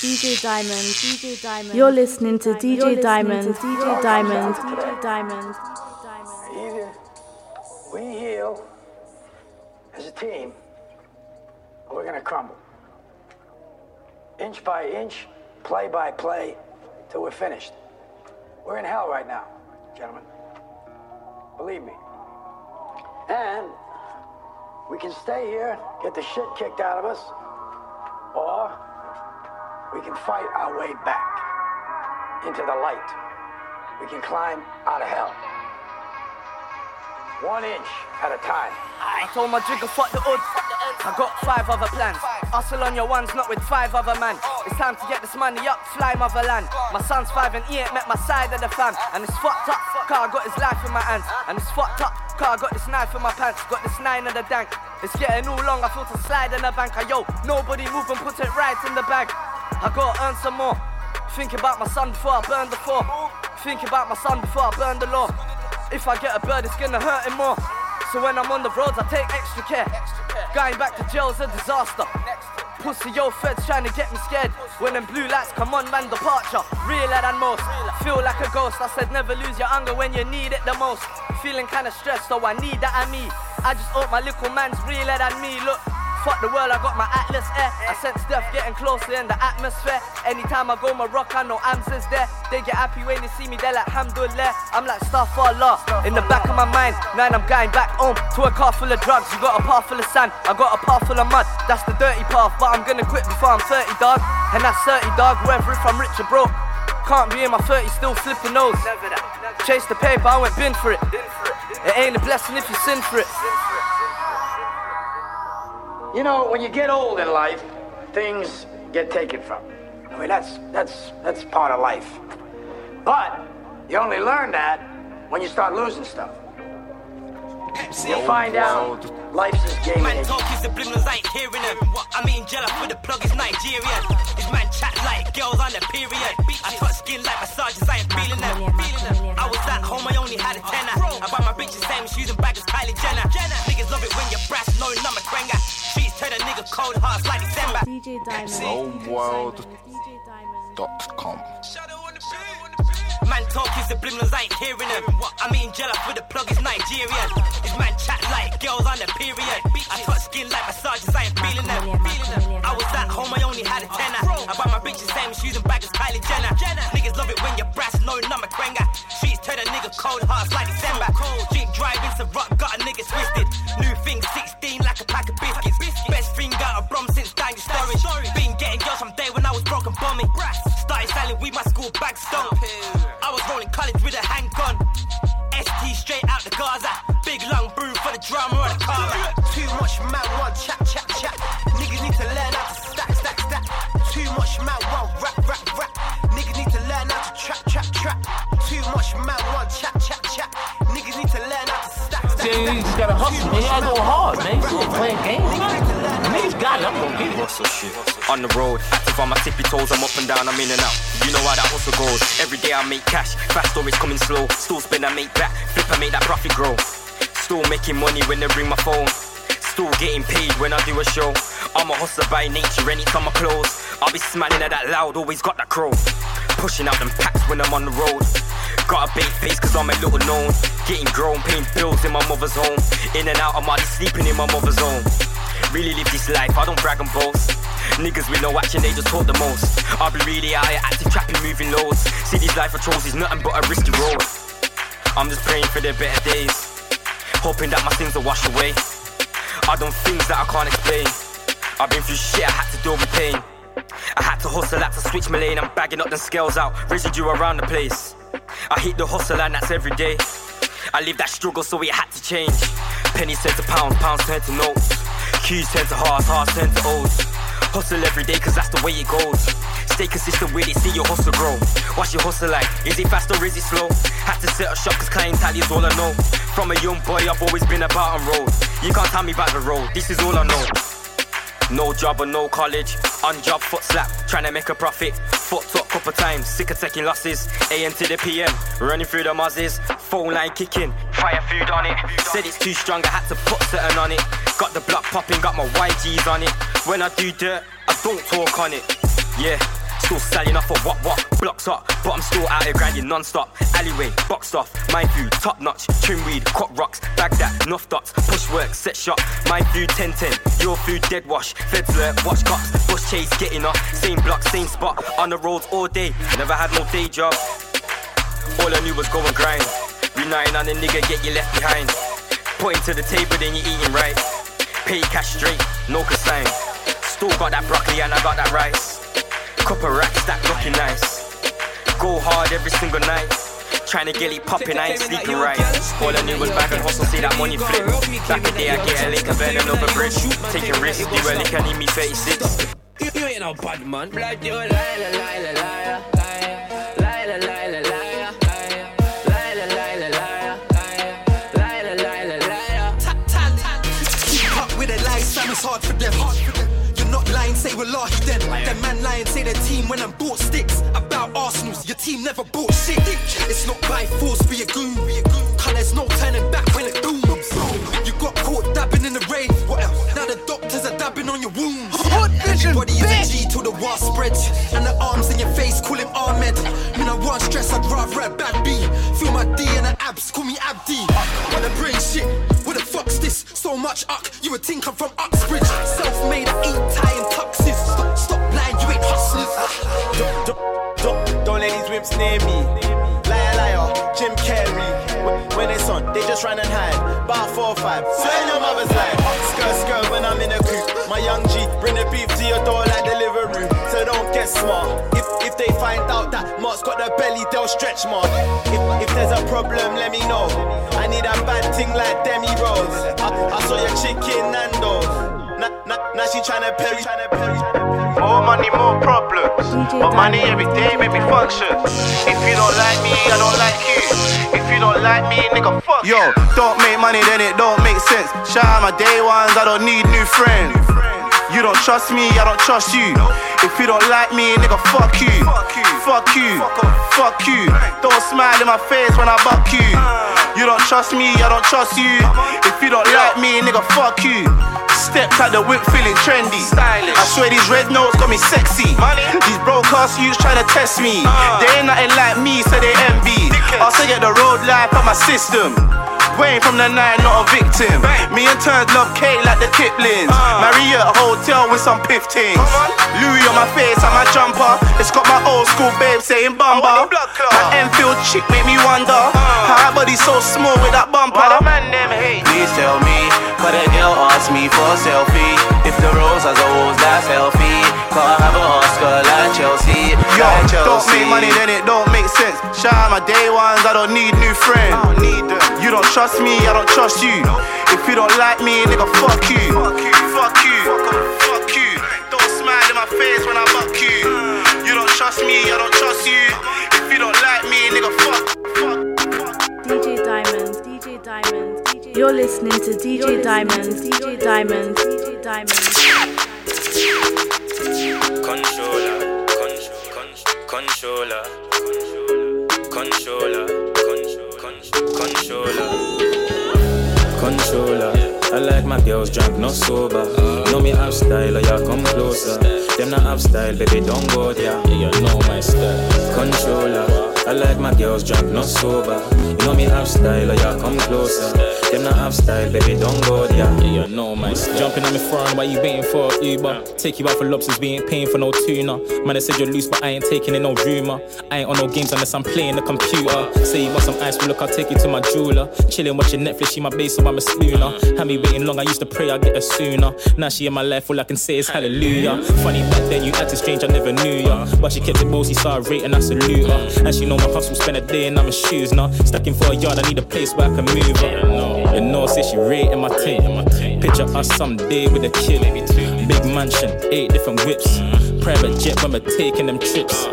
DJ Diamond, DJ Diamond. You're listening to DJ Diamond, DJ Diamond, DJ Diamond. Either we heal as a team, or we're gonna crumble. Inch by inch, play by play, till we're finished. We're in hell right now, gentlemen. Believe me. And we can stay here, get the shit kicked out of us, or we can fight our way back into the light. We can climb out of hell. One inch at a time. I told my jigger, fuck the odds. I got five other plans. Hustle on your ones, not with five other man. It's time to get this money up, fly motherland. My son's five and he ain't met my side of the fam. And it's fucked up, car got his life in my hands. And it's fucked up, car got this knife in my pants. Got this nine in the dank. It's getting all long, I feel to slide in the bank. I, yo, nobody move and put it right in the bag. I gotta earn some more. Think about my son before I burn the floor. Think about my son before I burn the law. If I get a bird, it's gonna hurt him more. So when I'm on the roads, I take extra care. Going back to jail's a disaster. Pussy, yo, feds trying to get me scared. When them blue lights come on, man, departure. Realer than most. Feel like a ghost. I said never lose your anger when you need it the most. Feeling kinda stressed, so I need that at me. I just hope my little man's realer than me. Look, Fuck the world, I got my Atlas air. I sense death getting closer in the atmosphere. Anytime I go Morocco, I know Ams is there. They get happy when they see me, they're like Hamdulillah. I'm like Starfallah. In the back of my mind, man, I'm going back home to a car full of drugs. You got a path full of sand, I got a path full of mud. That's the dirty path, but I'm gonna quit before I'm 30, dog. And that's 30, dog, whether if I'm rich or broke. Can't be in my 30, still flipping nose. Chase the paper, I went bin for it. It ain't a blessing if you sin for it. You know, when you get old in life, things get taken from you. I mean, that's that's that's part of life. But you only learn that when you start losing stuff. See, You find out life's just game. Man talk is subliminals, I ain't hearing them. I'm eating jello for the plug is Nigerian. This man chat like girls on the period. I touch skin like massages, I ain't feeling them. I was at home, I only had a tenner. I buy my bitches same shoes and bag as Kylie Jenner. Niggas love it when you're brass, no number twenga. She's turn a nigga cold hearts like December. DJ Diamond. Homeworld.com. Man talk is subliminals, I ain't hearing them. I'm eating jello for the plug is Nigerian. This man chat like girls on the period. I touch skin like massages, I ain't feeling them. I was at home, I only had a tenner. I buy my bitches same shoes and bag as Kylie Jenner. Niggas love it when you're brass, no number quenga. Streets turn a nigga cold hearts like December. Drink driving some rock, got a nigga twisted. New thing 16 like a pack of biscuits. Best thing out of Brom since dying storage. Been getting girls from day when I was broken bombing. Started selling weed, my school bag stunk. I was rolling college with a handgun. ST straight out the Gaza. Big long broom for the drama on the car. Too much man want chat, chat, chat. Niggas need to learn how to stack, stack, stack. Too much man want rap, rap, rap. Niggas need to learn how to trap, trap, trap. Too much man want chat, chat, chat. Niggas need to learn how to stack, stack, stack. you just gotta hustle, man. You gotta go hard, man. You ain't playing games. It. I'm gonna shit. On the road, active on my tippy toes, I'm up and down, I'm in and out. You know how that hustle goes. Every day I make cash, fast stories coming slow. Still spin, I make back, flip, I make that profit grow. Still making money when they ring my phone. Still getting paid when I do a show. I'm a hustler by nature, anytime I close. I'll be smiling at that loud, always got that crow. Pushing out them packs when I'm on the road. Got a big face cause I'm a little known. Getting grown, paying bills in my mother's home. In and out, I'm already sleeping in my mother's home. Really live this life, I don't brag and boast. Niggas with no action, they just talk the most. I'll be really out here active, trapping, moving loads. See, this life I chose is nothing but a risky road. I'm just praying for the better days. Hoping that my sins will wash away. I done things that I can't explain. I've been through shit, I had to deal with pain. I had to hustle, had to switch my lane. I'm bagging up the scales out, residue around the place. I hit the hustle and that's every day. I live that struggle, so it had to change. Pennies turn to pounds, pounds turn to notes. Q's turn to hearts, hearts turn to O's. Hustle every day, cause that's the way it goes. Stay consistent with it, see your hustle grow. What's your hustle like? Is it fast or is it slow? Had to set a shop cause clientele is all I know. From a young boy, I've always been about on road. You can't tell me about the road, this is all I know. No job or no college. On job, foot slap, trying to make a profit. Fucked up couple times, sick of taking losses. AM to the PM, running through the muzzes. Phone line kicking, fire food on it. Said it's too strong, I had to put something on it. Got the block popping, got my YGs on it. When I do dirt, I don't talk on it. Yeah, Still selling off for what what? Blocks up, but I'm still out here grinding non-stop. Alleyway, boxed off, mind view, top notch. Trim weed, crop rocks, bag that, enough dots. Push work, set shot. My view 10-10, your food dead wash. Feds lurk, watch cops, bus chase, getting off. Same block, same spot, on the roads all day. Never had no day job. All I knew was go and grind. Relying on a nigga, get you left behind. Putting to the table, then you eating right. Pay cash straight, no consign. Still got that broccoli and I got that rice. Couple racks that looking nice. Go hard every single night. Trying to get it popping, I ain't sleeping right. All I knew was bag and hustle, see that money flip. Back a day, I get a of bed and over bridge. Taking risks, do a lick and need me 36. You ain't no bad man. Blood, you a liar, liar, liar, liar, we're laugh then. Them man lying, say their team when I'm bought sticks. About Arsenal's, your team never bought shit. It's not by force, be a goon. Cause there's no turning back when it booms. You got caught dabbing in the rain. What else? Now the doctors are dabbing on your wounds. Everybody is a G till the war spreads. And the arms in your face, call him Ahmed. Me no want stress, I'd rather a bad B. Feel my D and the abs, call me Abdi. When the brain shit, what the fuck's this? So much uck, you would think I'm from Uxbridge. Self made, I ain't tying me. Liar, liar, Jim Carrey. When it's on, they just run and hide. Bar four five, turn your mother's life. Skirt, skirt when I'm in a coupe. My young G, bring the beef to your door like delivery. So don't get smart. If if they find out that Mark's got the belly, they'll stretch Mark. If, if there's a problem, let me know. I need a bad thing like Demi Rose. I, I saw your chicken Nando's. Now, she tryna tryna. More money, more problems. But money every day make me function. If you don't like me, I don't like you. If you don't like me, nigga, fuck Yo, don't make money, then it don't make sense. Shout out my day ones, I don't need new friends. You don't trust me, I don't trust you. If you don't like me, nigga, fuck you. Fuck you. Fuck you. Don't smile in my face when I buck you. Uh. You don't trust me, I don't trust you. If you don't like me, nigga, fuck you. Stepped out the whip feeling trendy. Stylish. I swear these red notes got me sexy. Money. These broke ass youths trying to test me. Uh. They ain't nothing like me, so they envy. I still get the road life on my system. Wayne from the nine, not a victim. Bang. Me and Turns love cake like the Kiplings. Uh. Marriott hotel with some piff things. Louis on my face and my jumper. It's got my old school babe saying bumper. My Enfield chick make me wonder uh. how her body so small with that bumper. man them hate. Please tell me, but a girl asked me for a selfie. If the rose has a rose, that's healthy. Can't have a Oscar like Chelsea. Yo, like Chelsea. don't make money, then it don't make sense. Shout out my day ones, I don't need new friends. I don't need them. You don't trust me, I don't trust you. If you don't like me, nigga, fuck you. Fuck you. Fuck you. Fuck you. Don't smile in my face when I buck you. Mm. You don't trust me, I don't trust you. If you don't like me, nigga, fuck. DJ You're listening to DJ Diamond, DJ Diamond, DJ Diamond. Controller, controller, controller, controller, controller. I like my girls drunk, not sober. You know me have style, or you come closer. Them not have style, baby, don't go there. You know my style. Controller. I like my girls drunk, not sober. You know me have style, or you come closer. Them not have style, baby, don't go there. Yeah, you know my style. Jumping on my front, why you waiting for Uber? Take you out for lobsters, we ain't paying for no tuna. Man, I said you're loose, but I ain't taking in no rumor. I ain't on no games unless I'm playing the computer. Say you want some ice, well, look, I'll take you to my jeweler. Chilling, watching Netflix, she my base, so I'm a schooner. Had me waiting long, I used to pray I'd get her sooner. Now she in my life, all I can say is hallelujah. Funny back then, you acted strange, I never knew ya. But she kept it bossy, so I rate and I salute her. And she know my hustle, spend a day in my shoes now. Stacking for a yard, I need a place where I can move her. You know, say she rating my team. Picture us someday with a kid. Big mansion, eight different whips. Private jet when we're taking them trips.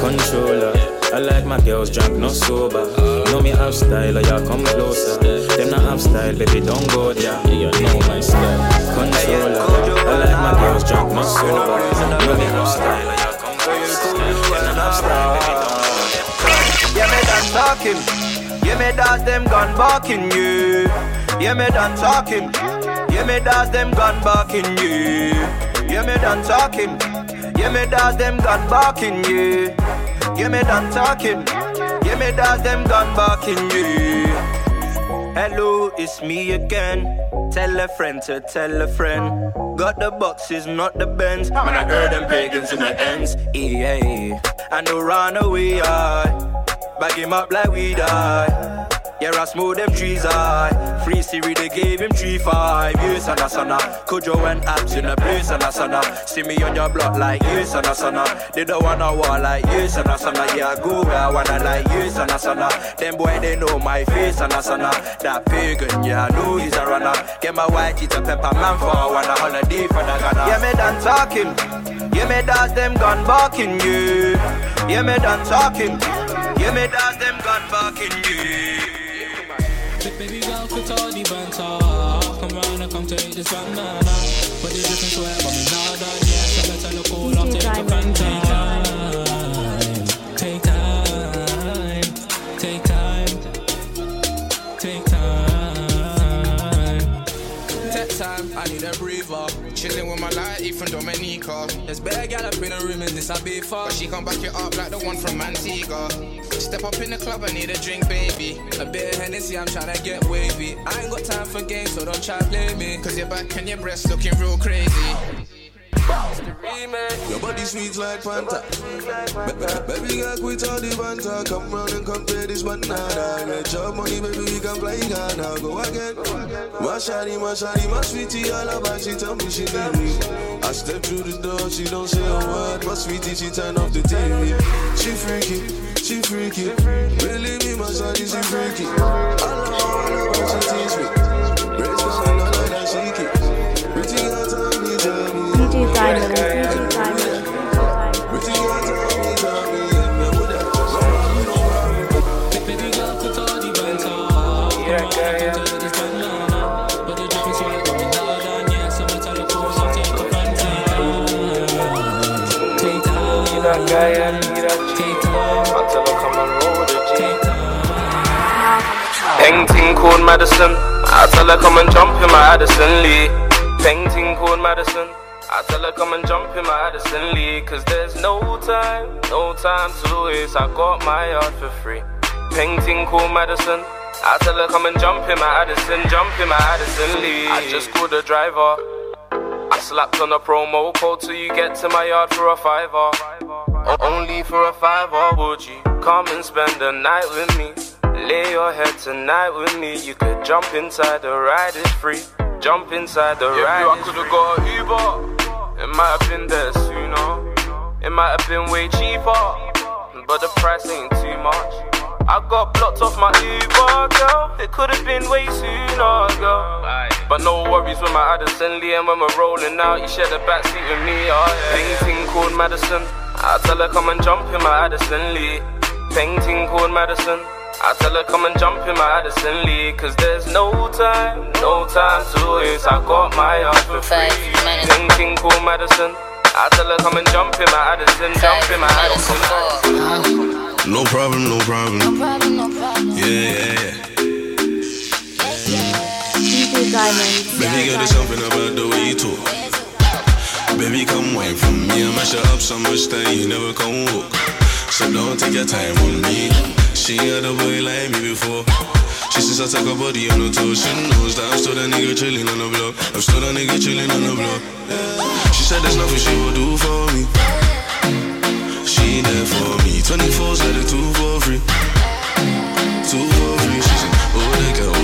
Controller. I like my girls drunk, not sober. You know me have style, or y'all come closer. Them not have style, baby, don't go there. You know my style. Controller. I like my girls drunk, not sober. You know me have style, or y'all come closer. Them not have style, baby, don't go there. Yeah, me done talking. Yeah, me that them gun barking you. Yeah, me done talking. Yeah, me that them gun barking you. Yeah, me done talking. Yeah, me dogs them gun barking, yeah. Yeah, me done talking. Yeah, me dogs them gun barking, yeah. Hello, it's me again. Tell a friend to tell a friend. Got the boxes, not the bends. Man, I heard them pagans in the ends. Yeah, I know run away, I bag him up like we die. Yeah, I smooth them trees high. Free Siri, they gave him three five. Yes, and a sana. Kojo and abs in a place and a sana. See me on your block like yes and a sana. They don't wanna war like yes and a sana. Yeah, I go where I wanna like yes and a sana. Them boy they know my face and a sana. That pagan, yeah, I know he's a runner. Get my white teeth a pepper man for a one a holiday for the Ghana. Yeah, me done talking. Yeah, me does them gun barking, yeah. Yeah, me done talking. Yeah, me does them gun barking, yeah. Baby girl, quit banter. Come round and come take this banana. But the difference where but me not done yet. So let's look cool off, take a time. Take time. Take time. Take time. Take time, I need a breather. Chilling with my light from Dominica. There's better gal up in the room and this I be for. But she can back it up like the one from Antigua. Step up in the club, I need a drink, baby. A bit of Hennessy, I'm tryna get wavy. I ain't got time for games, so don't try play me. Cause your back and your breast looking real crazy. Your body sweet like Fanta. Ba- Baby girl, quit all the banter. Come round and come play this banana. Get your money, baby, we can play Ghana. Go again. My shawty, my shawty, my sweetie, all about she tell me she need me. I step through the door, she don't say a word. My sweetie, she turn off the TV. She freaky, she freaky. Really me, my shawty, she freaky. I love her, I love her, she tease me. Raise down, I like that she keep. Pretty girl, tell me, tell me. DJ Diamond, DJ Diamond. Pretty girl, tell me, tell me. yeah, me would have- Banter. Come and. Painting called Madison. I tell her come and jump in my Addison Lee. Painting called Madison. I tell her come and jump in my Addison Lee. Cause there's no time, no time to waste. I got my yard for free. Painting called Madison. I tell her come and jump in my Addison, jump in my Addison Lee. I just called the driver. I slapped on a promo code till you get to my yard for a fiver. Only for a fiver, would you come and spend the night with me? Lay your head tonight with me. You could jump inside the ride, it's free. Jump inside the Yeah, ride. bro, I could've got an Uber. It might have been there sooner. It might have been way cheaper, but the price ain't too much. I got blocked off my Uber, girl. It could have been way sooner, girl. But no worries with my Addison Lee, and when we're rolling out, you share the backseat with me. Oh, yeah. Painting called Madison. I tell her come and jump in my Addison Lee. Painting called Madison. I tell her come and jump in my Addison Lee. Cause there's no time, no time to waste. I got my yard for free. Painting called Madison. I tell her come and jump in my Addison, jump in my Addison. No problem, no problem. No problem, no problem. Yeah, yeah, yeah. DJ Diamond. Baby girl, there's something about the way you talk. Baby, come wine for me. I mash it up so much that you never come walk. So don't take your time on me. She had a boy like me before. She says I take her body on the toe. She knows that I'm still that nigga chilling on the block. I'm still that nigga chilling on the block. She said there's nothing she will do for me. She there for me. 24's let it two for free. Two for free. She said, oh, they can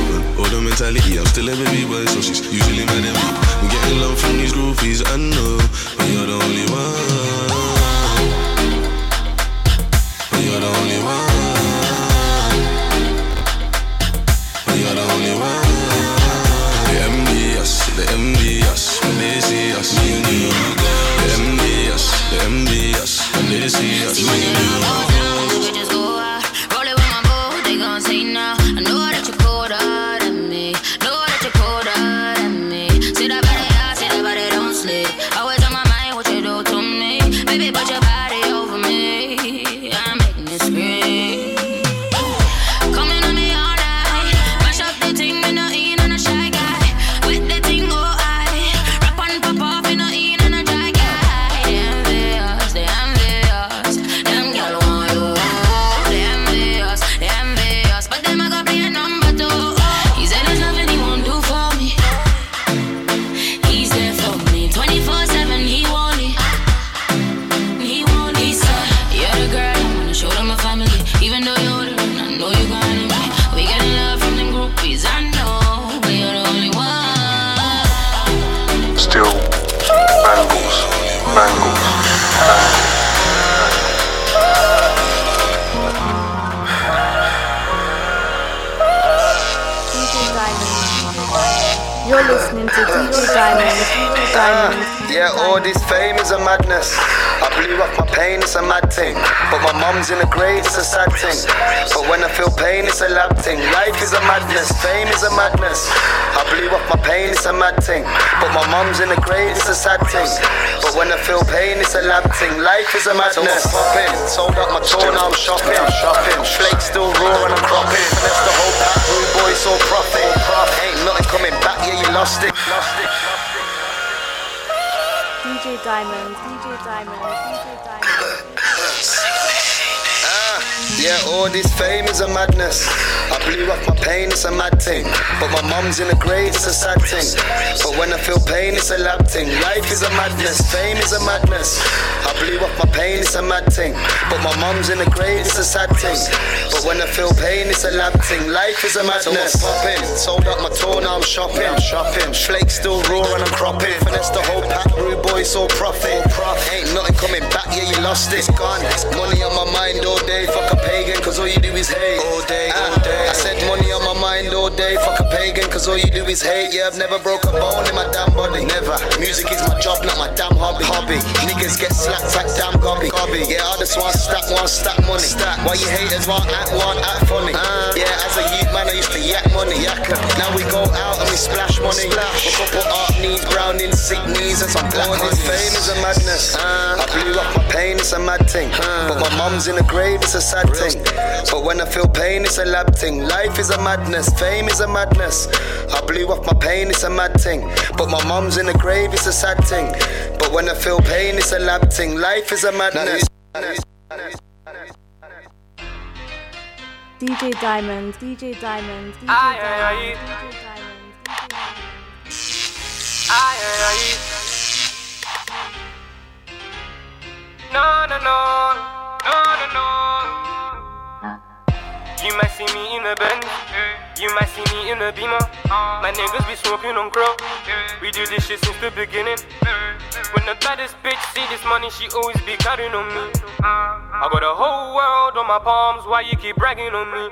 the mentality. I'm still a baby boy, so she's usually mad at me. I'm getting love from these groupies, I know. But you're the only one. But you're the only one. But you're the only one. The MDS, the MDS, when they see us, me and you. The MDS, the MDS, when they see us, me and you. It's a lab thing. Life is a madness, fame is a madness. I blew off my pain, it's a mad thing. But my mom's in the grave, it's a sad thing. But when I feel pain, it's a lab thing. Life is a madness. So popping, sold up my tour, now I'm shopping. I'm shopping. Flakes still raw and I'm cropping. Finesse the whole pack, rude boy, so profit. Ain't nothing coming back, yeah, you lost it. Lost it. DJ Diamond, DJ Diamond, DJ Diamond. Yeah, all this fame is a madness. I blew off my pain, it's a mad thing. But my mom's in the grave, it's a sad thing. But when I feel pain, it's a lab thing. Life is a madness, fame is a madness. I blew off my pain, it's a mad thing. But my mom's in the grave, it's a sad thing. But when I feel pain, it's a lab thing. Life is a madness. So I'm popping, sold up my tour, now I'm shopping. I'm shopping. Flakes still raw and I'm cropping. Finesse the whole pack, rude boy, so profit. Ain't nothing coming back, yeah, you lost it. It's gone. Money on my mind all day, fuck a pagan, cause all you do is hate. All day, ah. all day. Money on my mind all day, fuck a pagan, cause all you do is hate. Yeah, I've never broke a bone in my damn body. Never. Music is my job, not my damn hobby. Hobby. Niggas get slapped like damn gobby. Gobby. Yeah, I just want stack, want stack money. Stack. Why you haters want act, want act funny? Uh, yeah, as a youth man, I used to yak money. Yakka. Now we go out and we splash money. Splash. A couple art needs, brown in sick knees and some black honey. Fame is a madness. Uh, I blew up my pain, it's a mad thing. But my mom's in the grave, it's a sad thing. But when I feel pain, it's a lab thing. Life is a madness, fame is a madness. I blew off my pain, it's a mad thing. But my mom's in the grave, it's a sad thing. But when I feel pain, it's a lab thing. Life is a madness. DJ Diamond, DJ Diamond, DJ Aye, Diamond, aye, DJ Diamond. Aye, aye, aye. No, no, no, no, no, no. You might see me in a Benz, you might see me in a Beamer. Uh. My niggas be smoking on crow. We do this shit since the beginning. When the baddest bitch see this money, she always be counting on me. Uh, uh. I got the whole world on my palms, why you keep bragging on me?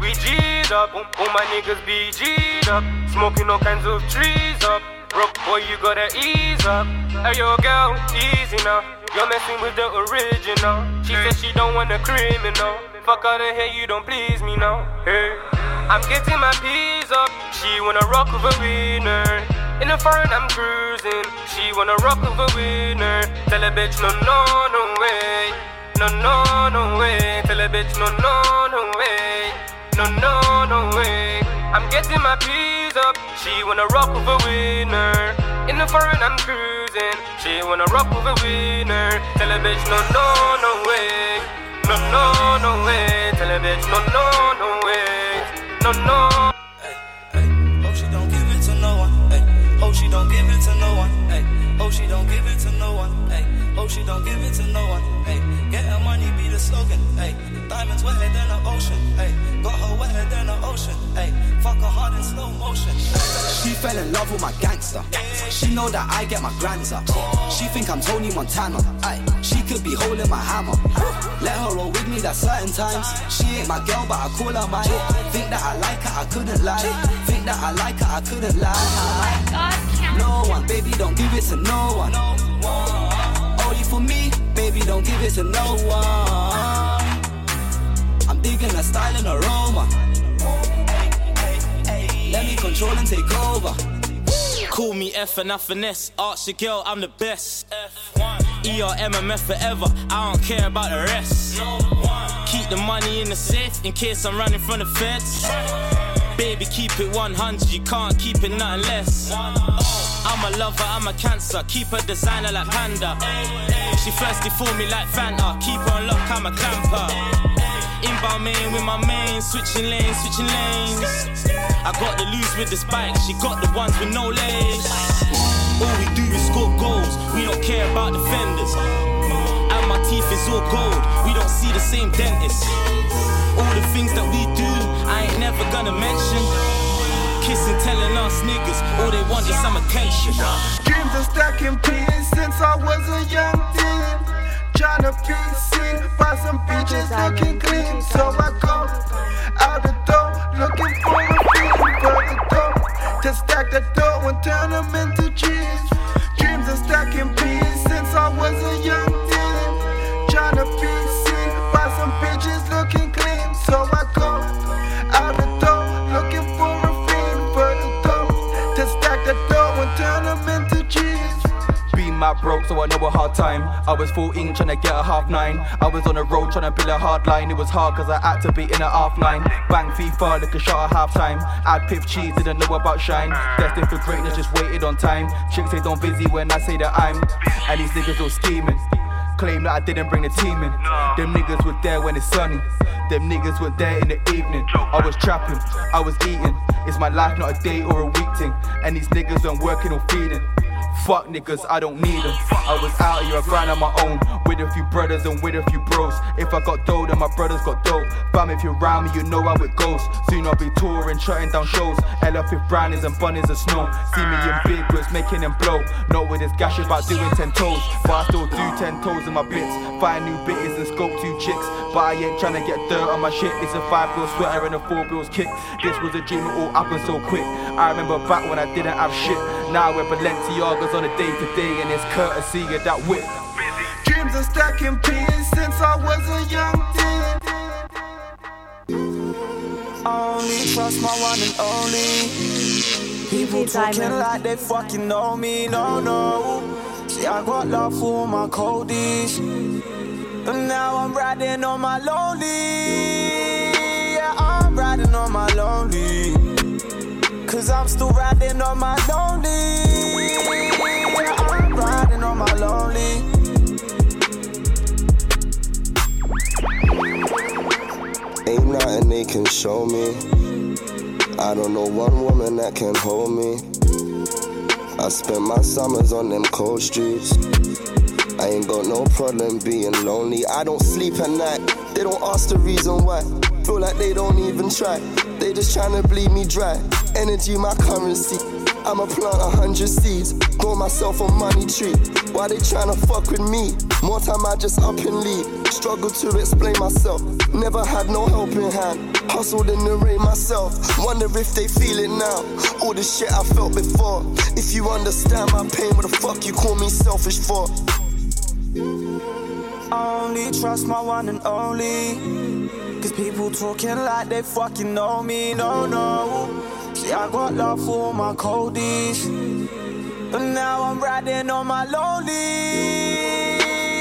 We G'd up, all my niggas be G'd up. Smoking all kinds of trees up. Broke boy, you gotta ease up. Hey yo, girl, easy now. You're messing with the original. She said she don't want a criminal. Fuck out of here, you don't please me now. Hey, I'm getting my peas up. She wanna rock with a winner. In the foreign, I'm cruising. She wanna rock with a winner. Tell a bitch, no, no, no way. No, no, no way. Tell a bitch, no, no, no way. No, no, no way. I'm getting my peas up. She wanna rock with a winner. In the foreign, I'm cruising. She wanna rock with a winner. Tell a bitch, no, no, no way. No, no, no way. Tell a bitch, no, no, no way. No, no. Hope she don't give it to no one. Hey, hope she don't give it to no one. Hey, hope she don't give it to no one. Hey, oh, she don't give it to no one. Hey, get her money be the slogan. Hey, diamonds wetter than the ocean. Hey, got her wetter than the ocean. Hey, fuck her hard in slow motion. She fell in love with my gangster. She know that I get my grands up. She think I'm Tony Montana. Aye, she could be holding my hammer. Let her roll with me that certain times. She ain't my girl, but I call her mine. Think that I like her, I couldn't lie. Think that I like her, I couldn't lie. Oh No one, baby, don't give it to no one. Only for me, baby, don't give it to no one. I'm digging her style and aroma. Let me control and take over. Call me F and I finesse. Your girl, I'm the best. ERMMF forever. I don't care about the rest. Keep the money in the safe in case I'm running from the feds. Baby, keep it 100. You can't keep it nothing less. Uh, I'm a lover, I'm a cancer. Keep her designer like Panda. She thirsty for me like Fanta. Keep her on I'm a clamper. Inbound main with my main, switching lanes, switching lanes. I got the loose with the spikes, she got the ones with no legs. All we do is score goals, we don't care about defenders. And my teeth is all gold, we don't see the same dentist. All the things that we do, I ain't never gonna mention. Kissing, telling us niggas, all they want is some attention. Dreams are stacking peas since I was a young teen. Trying to be seen by some bitches looking clean. So I go out the door looking for a fiend for the dough. To stack the dough and turn them into cheese. Dreams are stacking peas since I was a young teen. Trying to be seen by some bitches looking so I go out the door looking for a fiend for the dough. To stack the dough and turn them into G's. Being my broke, so I know a hard time. I was 14 trying to get a half nine. I was on the road trying to build a hard line. It was hard cause I had to be in a half line. Bang FIFA, like a shot at half time. Add piff cheese, didn't know about shine. Destined for greatness, just waited on time. Chicks say don't busy when I say that I'm. And these niggas all scheming. Claim that I didn't bring the team in. Them niggas were there when it's sunny. Them niggas were there in the evening. I was trapping, I was eating. It's my life, not a day or a week thing. And these niggas weren't working or feeding. Fuck niggas, I don't need them. I was out here, I grind on my own. With a few brothers and with a few bros. If I got dough, then my brothers got dough. Fam, if you're around me, you know how it goes. Soon I'll be touring, shutting down shows. With brownies and bunnies of snow. See me in big bricks, making them blow. Not with this gashes, about doing 10 toes. But I still do 10 toes in my bits. Find new bitties and scope two chicks. But I ain't trying to get dirt on my shit. It's a five bill sweater and a four bills kick. This was a dream, it all happened so quick. I remember back when I didn't have shit. Now we're Balenciagas on a day to day, and it's courtesy of that whip. Dreams are stacking peas since I was a young teen. Only trust my one and only. People talking like they fucking know me, no, no. See, I got love for my coldies. And now I'm riding on my lonely. Yeah, I'm riding on my lonely. Cause I'm still riding on my lonely. My lonely. Ain't nothing they can show me. I don't know one woman that can hold me. I spent my summers on them cold streets. I ain't got no problem being lonely. I don't sleep at night. They don't ask the reason why. Feel like they don't even try. They just tryna bleed me dry. Energy, my currency. I'ma plant a hundred seeds, grow myself a money tree. Why they tryna fuck with me? More time I just up and leave. Struggle to explain myself. Never had no helping hand. Hustled in the rain myself. Wonder if they feel it now. All the shit I felt before. If you understand my pain, what the fuck you call me selfish for? Only trust my one and only. Cause people talking like they fucking know me, no, no. See, I got love for my coldies. And now I'm riding on my lonely.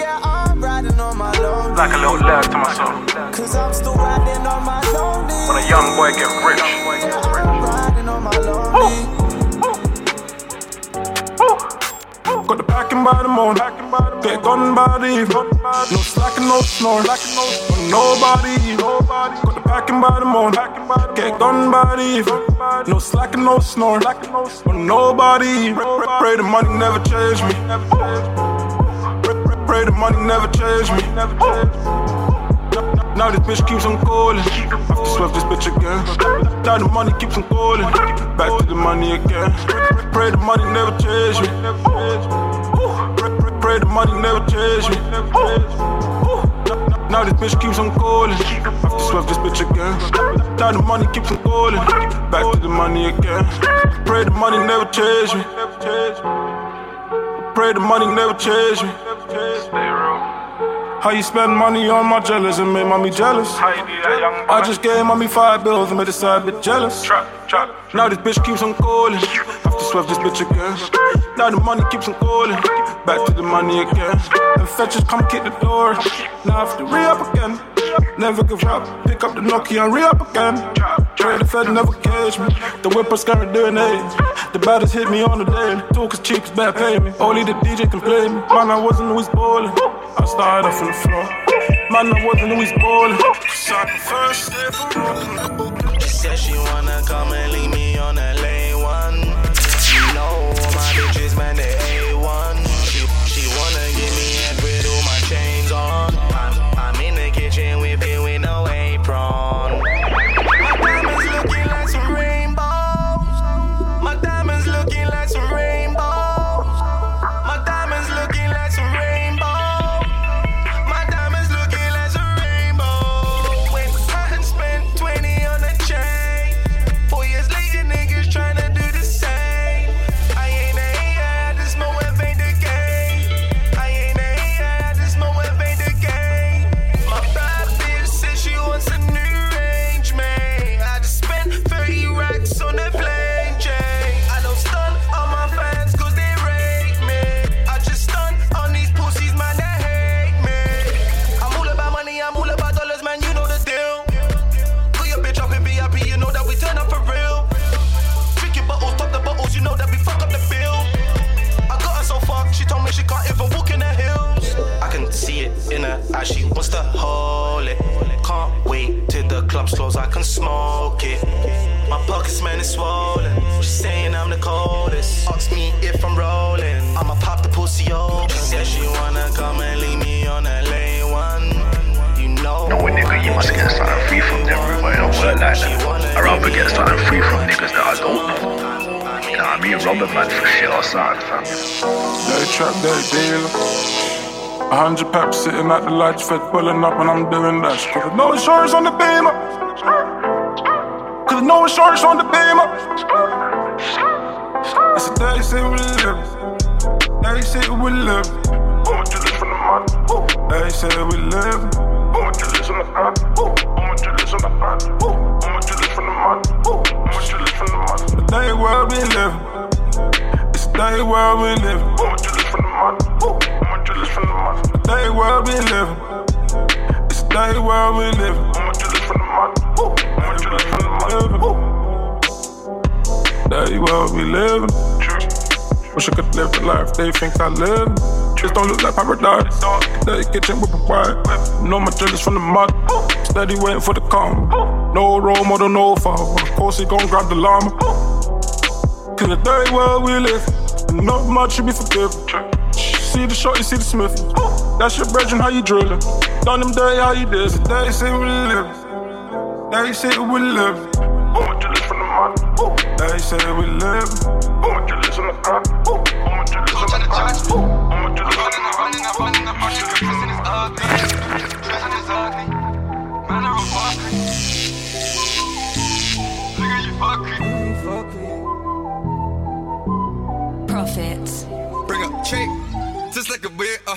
Yeah, I'm riding on my lonely. Like a little love to myself. Cause I'm still riding on my lonely. When a young boy get rich. I'm riding on my lonely. Got the packing by the morning, get gone by the evening. No slacking, no snoring, nobody. Got the packing by the morning, get gone by the evening. No slacking, no snoring, nobody. Pray, the money never change me. Pray the money never change me. Now this bitch keeps on calling. Have to swerve this bitch again. Now the money keeps on calling. Back to the money again. Pray the money never change me. Pray, the money never change me. Now this bitch keeps on calling. Have to swerve this bitch again. Now the money keeps on calling. Back to the money again. Pray the money never change me. Pray the money never change me. Stay real. How you spend money on my jealous and make mommy jealous? I just gave mommy five bills and made the side bitch jealous. Now this bitch keeps on calling. Have to swerve this bitch again. Now the money keeps on calling. Back to the money again. And fetchers come kick the door. Now I have to re up again. Never give up. Pick up the Nokia and re up again. Trade the Fed never catch me. The whippers scaring doing age. The baddest hit me on the day. Talk as cheap bad pay me. Only the DJ can play me. Man, I wasn't always balling. I started off on the floor. Man, I wasn't always balling. She said she wanna come and leave me can smoke it. My pockets, man, is swollen. She's saying I'm the coldest. Ask me if I'm rolling. I'ma pop the pussy open. Says she wanna come and leave me on that lane one. You know. No, nigga, you must get something free from them, bro. It don't work like that. I'd rather get something free from niggas that I don't know. You know what I mean? Rob a man for shit or something, fam. They trap, they dealer. A hundred packs sitting at the lights, fed pulling up, and I'm doing that. Cause no insurance on the beamer. Day say we live. They say we live. I'ma do this from the mind. They say we live. I'ma do this on the mind. I'ma do this on the mind. I'ma do this from the mind. I'ma do this from the mind. The day where we live. It's the day where we live. I'ma do this from the mind. I'ma do this from the. The day where we live. It's the day where we live. I'ma do this from the mind. Day where we live. Wish I could live the life they think I live. Just don't look like paradise. Steady kitchen with a wife. Know my jealous from the mud. Steady waiting for the calm. No role model, no father. Of course he gon' grab the llama. Cause the day world we live, not much should be forgiven. See the shot, you see the smith. That's your brethren, how you drilling. Done them day, how you did. Day say we live. They say we live. I'ma do this from the mind. They say we live. I'ma do this on the mind. I'ma do this on the mind. I'ma do this on the Profits. Bring up check, just like a bear. Uh,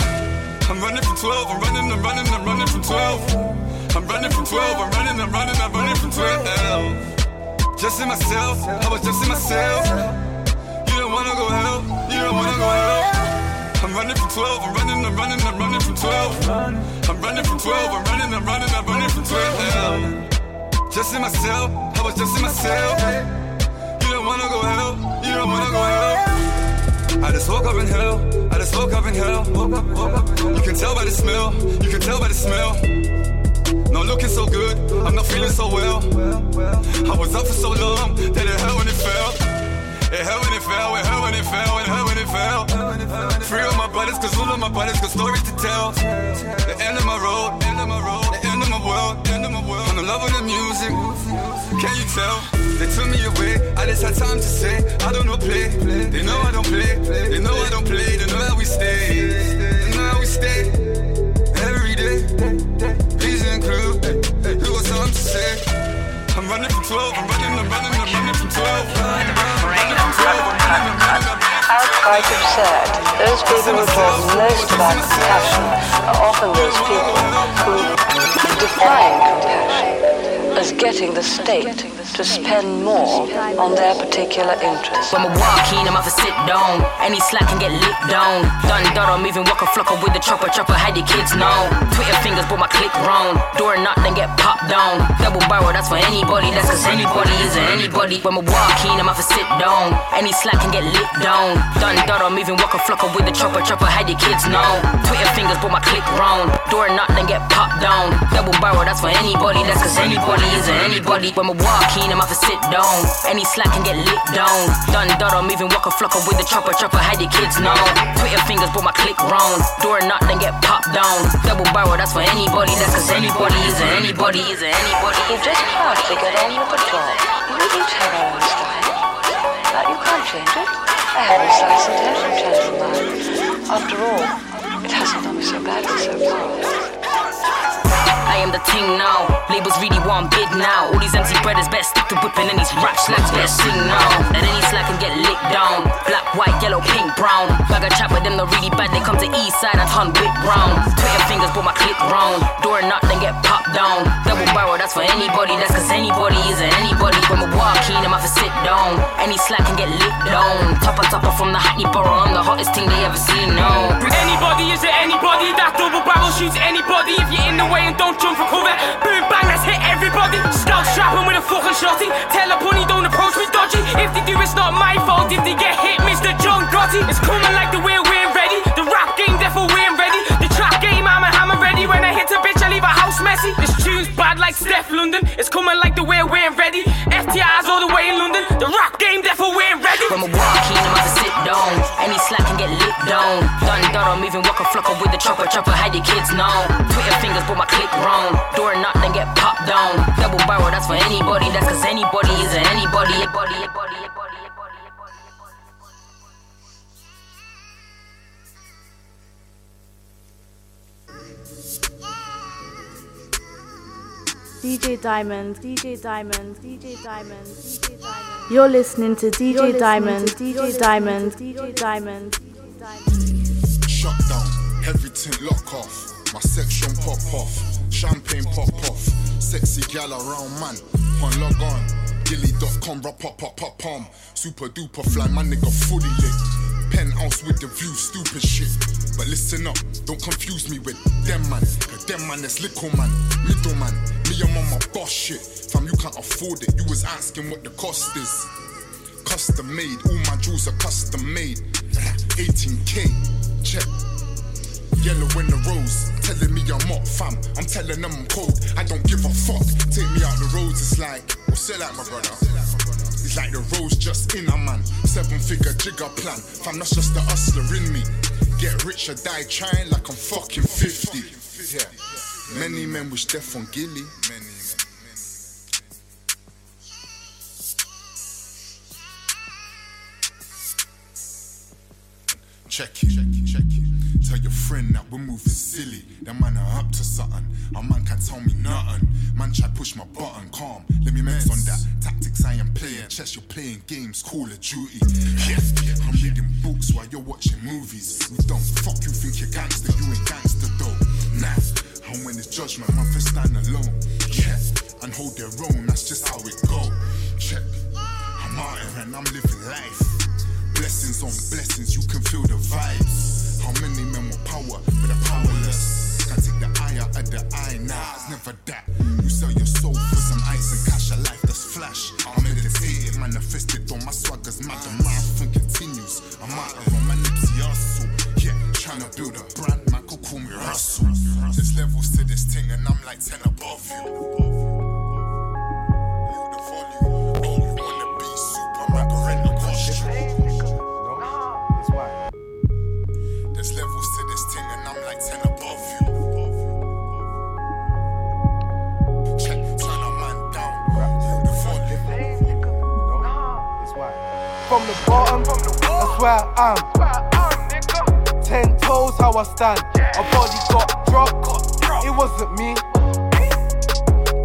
I'm running from 12, I'm running, I'm running, I'm running from 12. I'm running from 12, I'm running, I'm running, I'm running from 12. Just in myself, I was just in myself. You don't wanna go hell, you don't wanna go hell. I'm running from 12, I'm running, I'm running, I'm running from 12. I'm running from 12, I'm running, I'm running, I'm running from 12. Just in myself, I was just in myself. You don't wanna go hell, you don't wanna go hell. I just woke up in hell. I just woke up in hell. You can tell by the smell. You can tell by the smell. Not looking so good. I'm not feeling so well. I was up for so long that it hurt when it fell. It hurt when it fell. It hurt when it fell. It hurt when it fell. Free all my brothers, cause all of my brothers got stories to tell. The end of my road. End of my road. The end of my world. End of my world. I'm in love with the music. Can you tell? They took me away. I just had time to say I don't know play. They know I don't play. They know I don't play. They know how we stay. They know how we stay. Every day. To say. I'm running from 12. I'm running. I'm running. I'm running from 12. I'm running from 12. I'm running. I'm running. As quite absurd, those people who talk most about compassion are often those people who define compassion as getting the state to spend more on their particular interests. When I walk in, I'm off a sit down. Any slack can get lit down. Done, done, I'm moving, walk a flocker with the chopper, chopper, how the kids know. Twitter fingers, but my click round. Door knock, then get popped down. Double barrel, that's for anybody, that's cause anybody isn't anybody. When I walk in, I'm off a sit down. Any slack can get lit down. Done, done, I'm moving, walk a flocker with the chopper, chopper, how the kids know. Twitter fingers, but my click round. Door knock, then get popped down. Double barrel, that's for anybody, that's cause anybody isn't anybody. When I walk in, Off a sit down. Any slack can get lit down. Done, done, I'm moving, walk a flocker with the chopper, chopper, how the kids know. Twitter fingers, but my click round. Door knock, then get popped down. Double barrel, that's for anybody, that's cause anybody is anybody is anybody. You just get on with the job. We each have our own style. But you can't change it. I have a slice and every gentleman. After all, it hasn't done me so badly so far. I am the ting now. Labels really want big now. All these MC brothers better stick to whipping and these rap slacks better sing now. And any slack can get licked down. Black, white, yellow, pink, brown. Bag a chat with them, they're really bad. They come to east side and turn whip round. Twitter fingers, but my click round. Door knock, then get popped down. Double barrel, that's for anybody. That's cause anybody is anybody. When I walk in, I'm off to sit down. Any slack can get licked down. Topper, topper from the Hackney Borough. I'm the hottest thing they ever seen, no. Anybody is it anybody that double barrel shoots anybody if you're in the way and don't jump for cover. Boom bang, let's hit everybody. Start strapping with a fucking shotty. Tell a bunny don't approach me dodgy. If they do, it's not my fault. If they get hit, Mr. John Gotti. It's coming like the ready. The rap game, therefore we ain't ready. The trap game, I'm a hammer ready. When I hit a bitch, I leave a house messy. This tune's bad like Steff London. It's coming like the way we ain't ready. FTI's all the way in London. The rap game, therefore we ain't ready. From a walk, he know how to sit down. Any slack can get lit down. Done, done, I'm even walking flocker with the chopper, chopper. How your kids know? Twitter fingers, put my click wrong. Door knock, then get popped down. Double barrel, that's for anybody. That's cause anybody is an anybody. anybody, anybody, anybody. DJ Diamond, DJ Diamond, DJ Diamond, DJ Diamond. You're listening to DJ Diamond, DJ Diamond, DJ Diamond. Shut down, everything lock off. My section pop off, champagne pop off. Sexy gal around man, on log on. Gilly.com, rap pop pop pop pom. Super duper fly, my nigga fully lit. Penthouse with the view, stupid shit. But listen up, don't confuse me with them man. Cause them man is little man, middle man. Me I'm on my boss shit. Fam, you can't afford it. You was asking what the cost is. Custom made, all my jewels are custom made. 18k, check. Yellow in the rose, telling me I'm up, fam. I'm telling them I'm cold. I don't give a fuck. Take me out the roads, it's like, what's it like, my brother? It's like the rose just in a man. Seven figure jigger plan. Fam, that's just the hustler in me. Get rich or die trying like I'm fucking 50. Yeah. Many men death on Gilly. Many Check it, check it, check it. Tell your friend that we're moving silly. That man are up to something. A man can't tell me nothing. Man try push my button, calm. Let me mess on that. Tactics I am playing. Chess, you're playing games. Call of Duty. Yeah, I'm reading books while you're watching movies. We don't fuck you think you're gangster. You ain't gangster though. Nah. Judgment, man, first stand alone. Yeah, and hold their own. That's just how it go. Check. I'm out here and I'm living life. Blessings on blessings, you can feel the vibes. How many men want power, but they're powerless? Can take the eye out of the eye, nah, it's never that. You sell your soul for some ice and cash, a life that's flash. I'm meditating, manifested on my swaggers, mad, the marathon continues. I'm out of on my Nipsey Hussle, yeah, trying to build a brand, Russell. There's levels to this thing, and I'm like 10 above you. From the bottom, that's where I am. How I stand. A body got dropped, it wasn't me.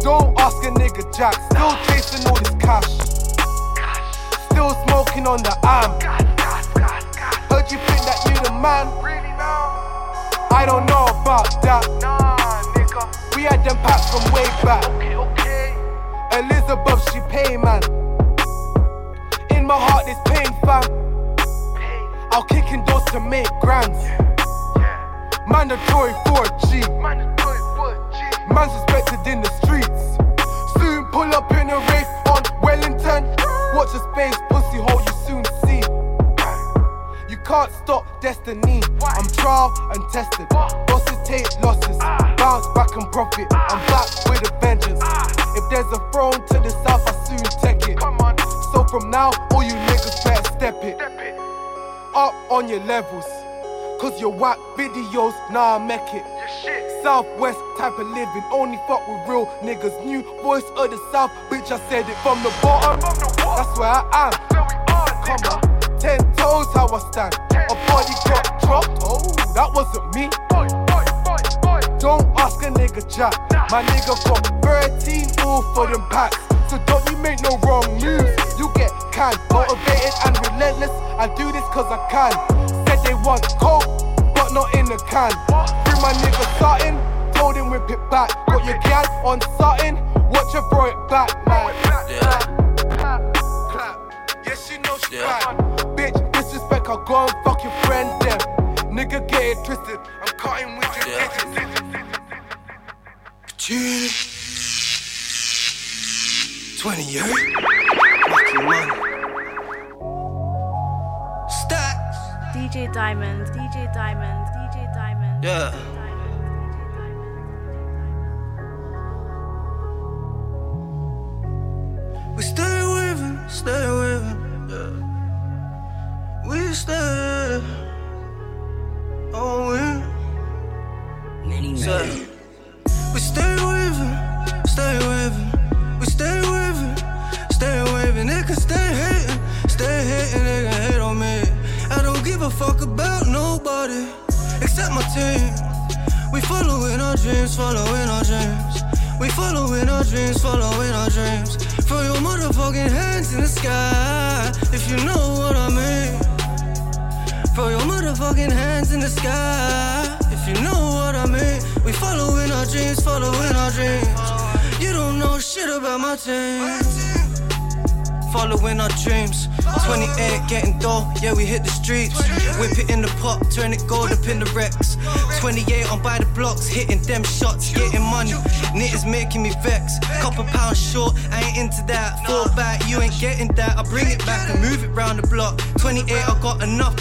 Don't ask a nigga Jack, still chasing all this cash. Still smoking on the am. Heard you think that you the man? I don't know about that. We had them packs from way back. Elizabeth, she pay man In my heart is pain, fam. I'll kick in doors to make grands. Mandatory for a G. Man's respected in the streets. Soon pull up in a race on Wellington. Watch the space, pussy hole, you soon see. You can't stop destiny. I'm trial and tested. Losses take losses. Bounce back and profit. I'm back with a vengeance. If there's a throne to the south, I soon take it. So from now, all you niggas better step it. Up on your levels. Cause your whack videos, nah, I make it. Southwest type of living, only fuck with real niggas. New voice of the South, bitch, I said it from the bottom. That's where I am. Come on, ten toes, how I stand. A body got dropped, oh, that wasn't me. Don't ask a nigga jack. My nigga got 13 all for them packs. So don't you make no wrong moves. You get can, motivated and relentless. I do this cause I can. Said they want coke, but not in the can. Bring my nigga starting, told him whip it back. Got your gal on something, watch her throw it back, man. Yeah. Yes, she know she yeah. Bitch, disrespect, I'll go and fuck your friend them. Nigga get it twisted, I'm cutting with your digits. 20 years. Fucking money. Stacks. DJ Diamond, DJ Diamond, DJ Diamond. Yeah.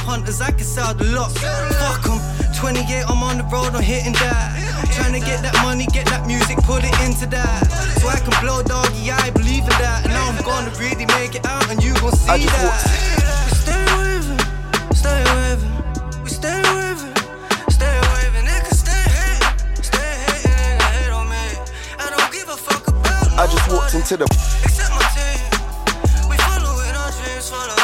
Punters, I can sell the lot. Fuck 'em. 28, I'm on the road, I'm hitting that. Trying to get that money, get that music, put it into that. So I can blow doggy, yeah, I believe in that. And now I'm gonna really make it out, and you gon' see I just that. We stay with him, stay with him. We stay with stay. Stay hating, stay hating, they hate on me. I don't give a fuck about I just walked into the except my team. We following our dreams, following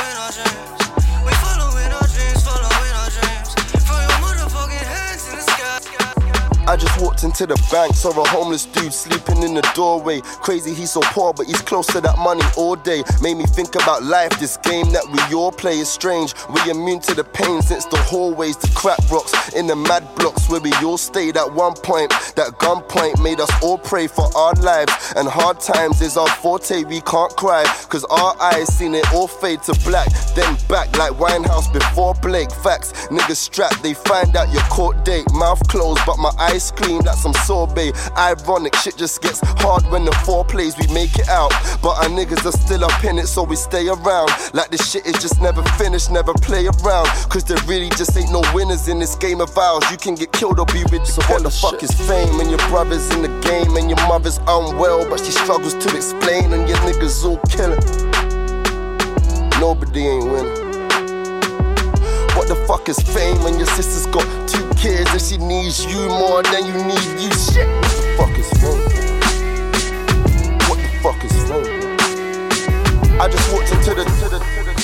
I just walked into the bank, saw a homeless dude sleeping in the doorway. Crazy, he's so poor, but he's close to that money all day. Made me think about life, this game that we all play is strange. We immune to the pain since the hallways to crack rocks in the mad blocks where we all stayed at one point. That gunpoint made us all pray for our lives, and hard times is our forte. We can't cry, cause our eyes seen it all fade to black. Then back like Winehouse before Blake. Facts, niggas strapped, they find out your court date. Mouth closed, but my eyes clean like some sorbet. Ironic, shit just gets hard when the four plays we make it out. But our niggas are still up in it, so we stay around. Like this shit is just never finished, never play around. Cause there really just ain't no winners in this game of ours. You can get killed or be with the So what the fuck is fame? And your brother's in the game, and your mother's unwell, but she struggles to explain, and your niggas all killing. Nobody ain't winning. What the fuck is fame when your sister's got two kids and she needs you more than you need you? Shit. What the fuck is fame? What the fuck is fame? I just walked into the. To the, to the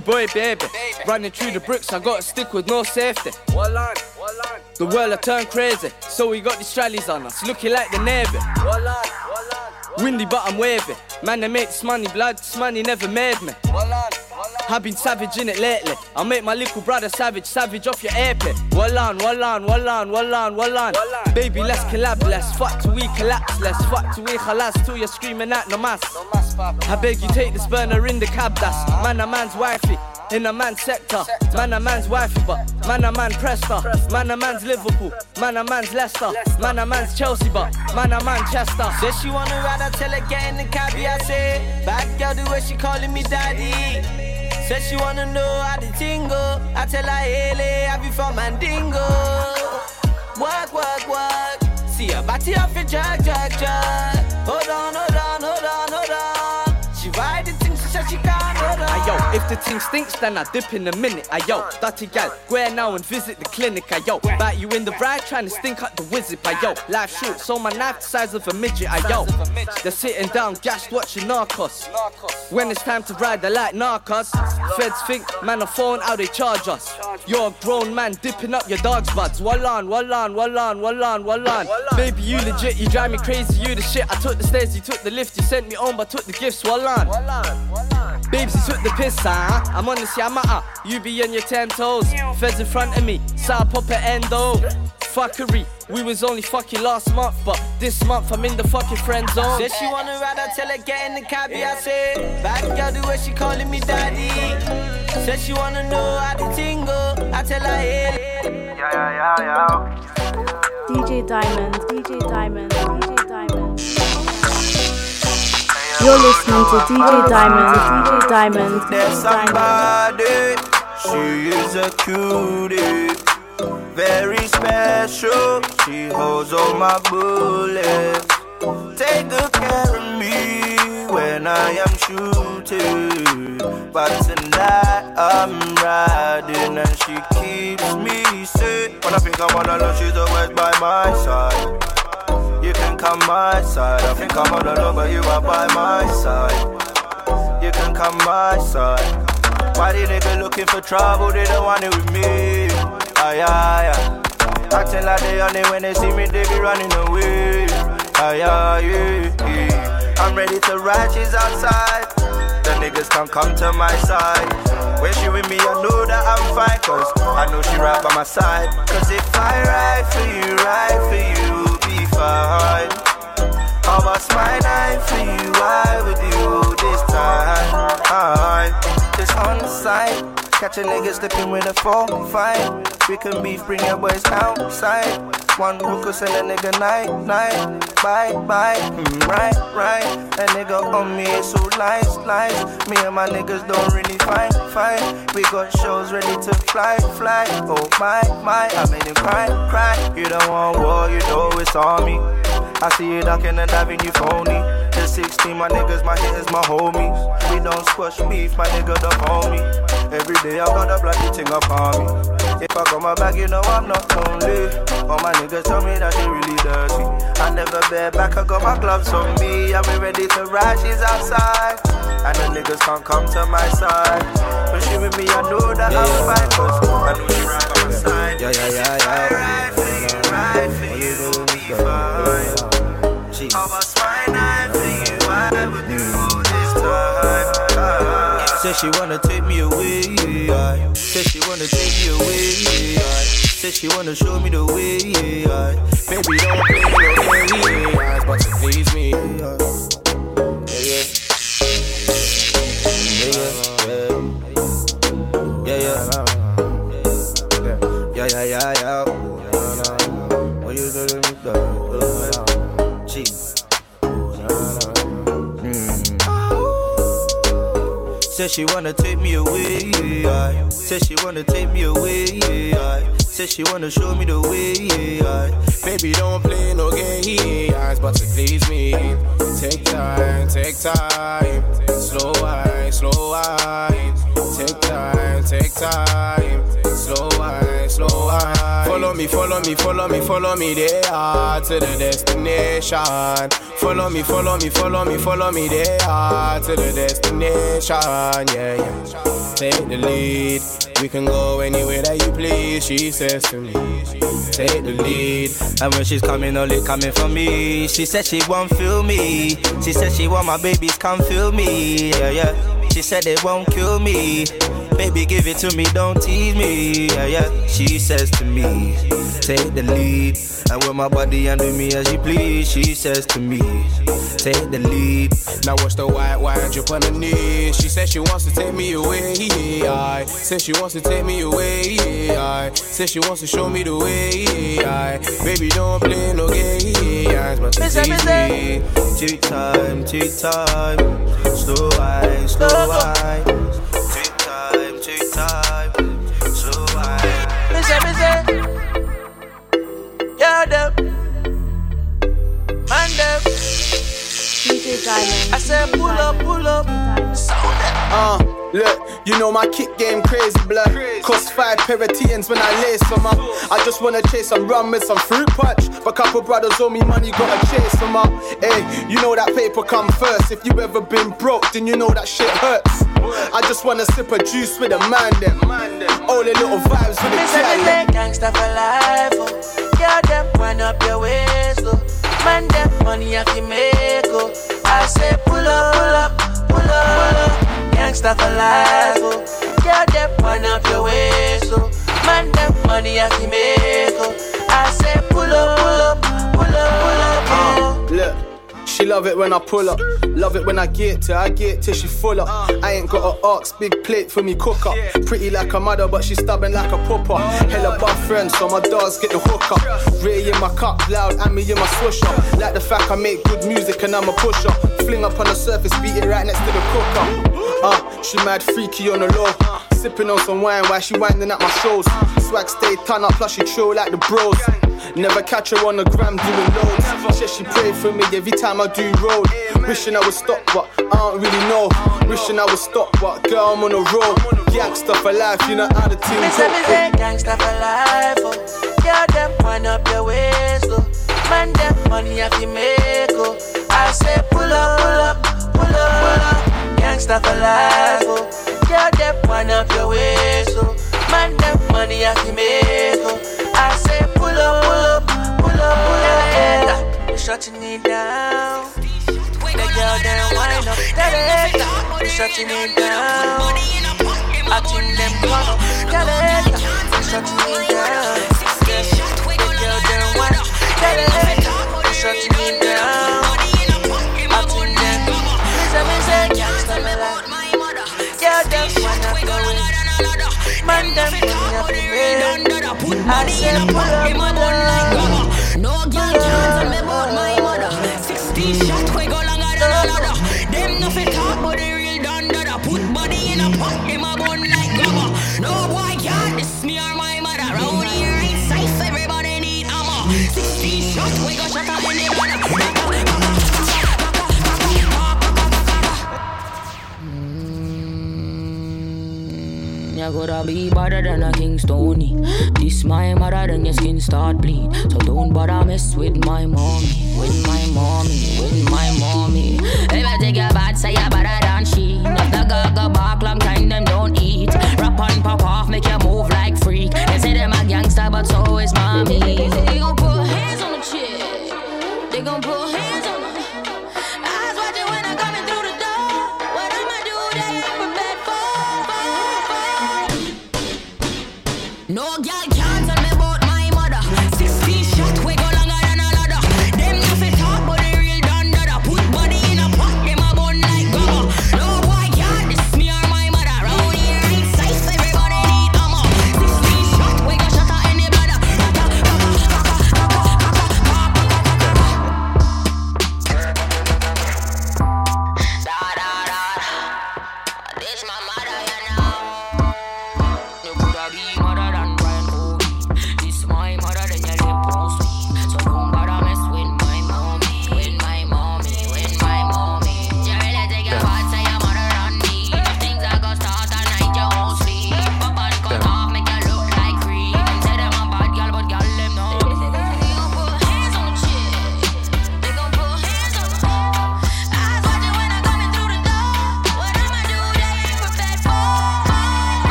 Boy, baby. Running through the bricks, I got a stick with no safety. One line, one line. The world I turned crazy, so we got these strallies on us, looking like the Navy. One line, one line. Windy, but I'm wavy. Man, they make this money, blood, this money never made me. One line. I've been savage in it lately. I'll make my little brother savage, savage off your airpit. Wall on, wall on, wall on, wall on, on. Baby, let's collab, let's fuck till we collapse, let's fuck till we khalas till you're screaming at no mass. I beg you take this burner in the cab, that's man a man's wifey. In a man's sector, man a man's wifey, but man a man Preston, man a man's Liverpool, man a man's Leicester, man a man's Chelsea, but man a Manchester. Said she wanna ride, I tell her get in the cab, I say Bad girl, the way she calling me daddy Said she wanna know how the tingle I tell her, hey, I be from Mandingo Work, work, work. See her body off your jack, jack, jack. Hold on, hold on, hold on if the thing stinks, then I dip in a minute. Ayo, dirty gal, go ahead now and visit the clinic. Ayo, bat you in the ride, trying to stink up the wizard. Ayo, life short, so my knife the size of a midget. Ayo, they're sitting down, gassed watching Narcos. When it's time to ride, they like Narcos. Feds think, man, a phone, how they charge us. You're a grown man, dipping up your dog's buds. Wall on, wall on, wall on, wall on, wall on. Baby, you legit, you drive me crazy, you the shit. I took the stairs, you took the lift, you sent me home, but took the gifts. Wall on. Babes, you took the piss, huh? I'm on this Yamaha, uh, you be on your ten toes. Feds in front of me, so I pop an endo. Fuckery, we was only fucking last month, but this month I'm in the fucking friend zone. Said she wanna ride, I tell her get in the cab, I say Bad girl, the way she calling me daddy Said she wanna know how to tingle I tell her, hey Yeah, yeah, yeah, yeah. DJ Diamond, DJ Diamond, You're listening to DJ Diamond, DJ Diamond, There's somebody, she is a cutie, very special. She holds all my bullets. Take good care of me when I am shooting. But tonight I'm riding and she keeps me safe. When I think I'm on alone, she's always by my side. You can come my side. I think I'm all alone, but you are by my side. You can come my side. Why the nigga looking for trouble? They don't want it with me. Aye, aye, aye. Acting like they on it when they see me, they be running away. Aye, aye, yeah. I'm ready to ride, she's outside. The niggas can't come to my side. When she with me, I know that I'm fine. Cause I know she right by my side. Cause if I ride for you, ride for you, fine. I was my night for you, I with you this time. Just on the side. Catch a nigga slipping with a four, five. We can beef, bring your boys outside. One hookah send a nigga night, night. Bye, bye, mm, right, right. That nigga on me is so nice, nice. Me and my niggas don't really fight, fight. We got shows ready to fly, fly. Oh my, my, I made him cry, cry. You don't want war, you know it's on me. I see you ducking and diving, you phony. The 16, my niggas, my hitters, my homies. We don't squash beef, my nigga, the homie. Every day I got a bloody thing up on me. If I got my bag, you know I'm not lonely. All my niggas tell me that she really dirty. I never bear back, I got my gloves on me. I'm ready to ride, she's outside. And the niggas can't come to my side. But she with me, I know that I'm fine. Cause I know she right by my side. Yeah, yeah, yeah, yeah. Ride for you, ride for you, be fine. I Said she wanna take me away. Said she wanna take me away. Said she wanna show me the way. aye. Baby, don't play no games, but to please me. Yeah, yeah, yeah, yeah, yeah, yeah, yeah, yeah. Said she wanna take me away. Said she wanna take me away. Said she wanna show me the way. Baby, don't play no games, but to please me. Take time, take time. Slow wine, slow wine. Take time, take time. Slow wine, slow wine. Follow me, follow me, follow me, follow me there to the destination. Follow me, follow me, follow me, follow me there to the destination. Yeah, yeah. Take the lead. We can go anywhere that you please, she says to me. Take the lead. And when she's coming, only coming for me. She said she won't feel me. She said she want my babies, come feel me. Yeah, yeah. She said it won't kill me. Baby, give it to me, don't tease me. Yeah, yeah. She says to me, take the lead. And with my body under me as you please, she says to me, take the lead. Now watch the white wine drip on the knees. She says she wants to take me away. I says she wants to take me away. I says she wants to show me the way. I baby don't play no games, but it's easy. Take time, take time, slow wine, slow wine. Take time, take time, slow wine. Me say, me say, yeah them, man them. I said pull up, pull up, sound them. Uh, look, you know my kick game crazy, blood. Cost five pair of TNs when I lace them up. I just wanna chase some rum with some fruit punch. But couple brothers owe me money, gotta chase them up. Hey, you know that paper come first. If you ever been broke, then you know that shit hurts. I just wanna sip a juice with a man, them. All the little vibes with the Me say, me say, gangsta for life, oh. Girl, them wind up your waist, oh. Man, them money I can make, oh. I say, pull up, pull up, pull up, pull up. Gangsta for life, oh. Girl, up your waist, oh. Man, money I can make, oh. I say, pull up, pull up, pull up, pull up, oh. Look. She love it when I pull up, love it when I get to, I get till she full up. Uh. I ain't got a ox, big plate for me cook up. Pretty like a mother, but she stubborn like a pupper. Oh, Hella buff friends, so my dogs get the hook up. Ray in my cup, loud, and me in my swisher. Like the fact I make good music and I'm a pusher. Fling up on the surface, beat it right next to the cooker. Uh, she mad freaky on the low. Sipping on some wine while she winding at my shows. Swag stay ton up, plus she chill like the bros. Never catch her on the gram doing loads. Says she pray for me every time I do road. Wishing I would stop, but I don't really know. Wishing I would stop, but girl, I'm on a roll. Gangsta for life, you know how the team Me say, me say, gangsta for life, oh. Girl, them wind up your waist, oh. Man, them money I can make, oh. I say, pull up, pull up, pull up, pull up. Gangsta for life, oh. Girl, them wind up your waist, oh. Man, money I can make, oh. I say, pull up, pull up, pull up, pull up, yeah. Shutting it down. The girl them wind up, that it. You shutting it down. I think them gonna get it. You shutting it down. The girl them wind up, that it. You shutting it down. Money up the way. I say pull up, pull up. No girl can tell me about my mother. 16 shot we go You gotta be better than a King Stony. This my mother, then your skin start bleed. So don't bother mess with my mommy, with my mommy, with my mommy. If I take your bad, say you better than she. If the gaga bark long time, them don't eat. Rap on, pop off, make you move like freak. They say them a gangster, but so is mommy. They gon' put hands on the chick. They gon' put hands on the.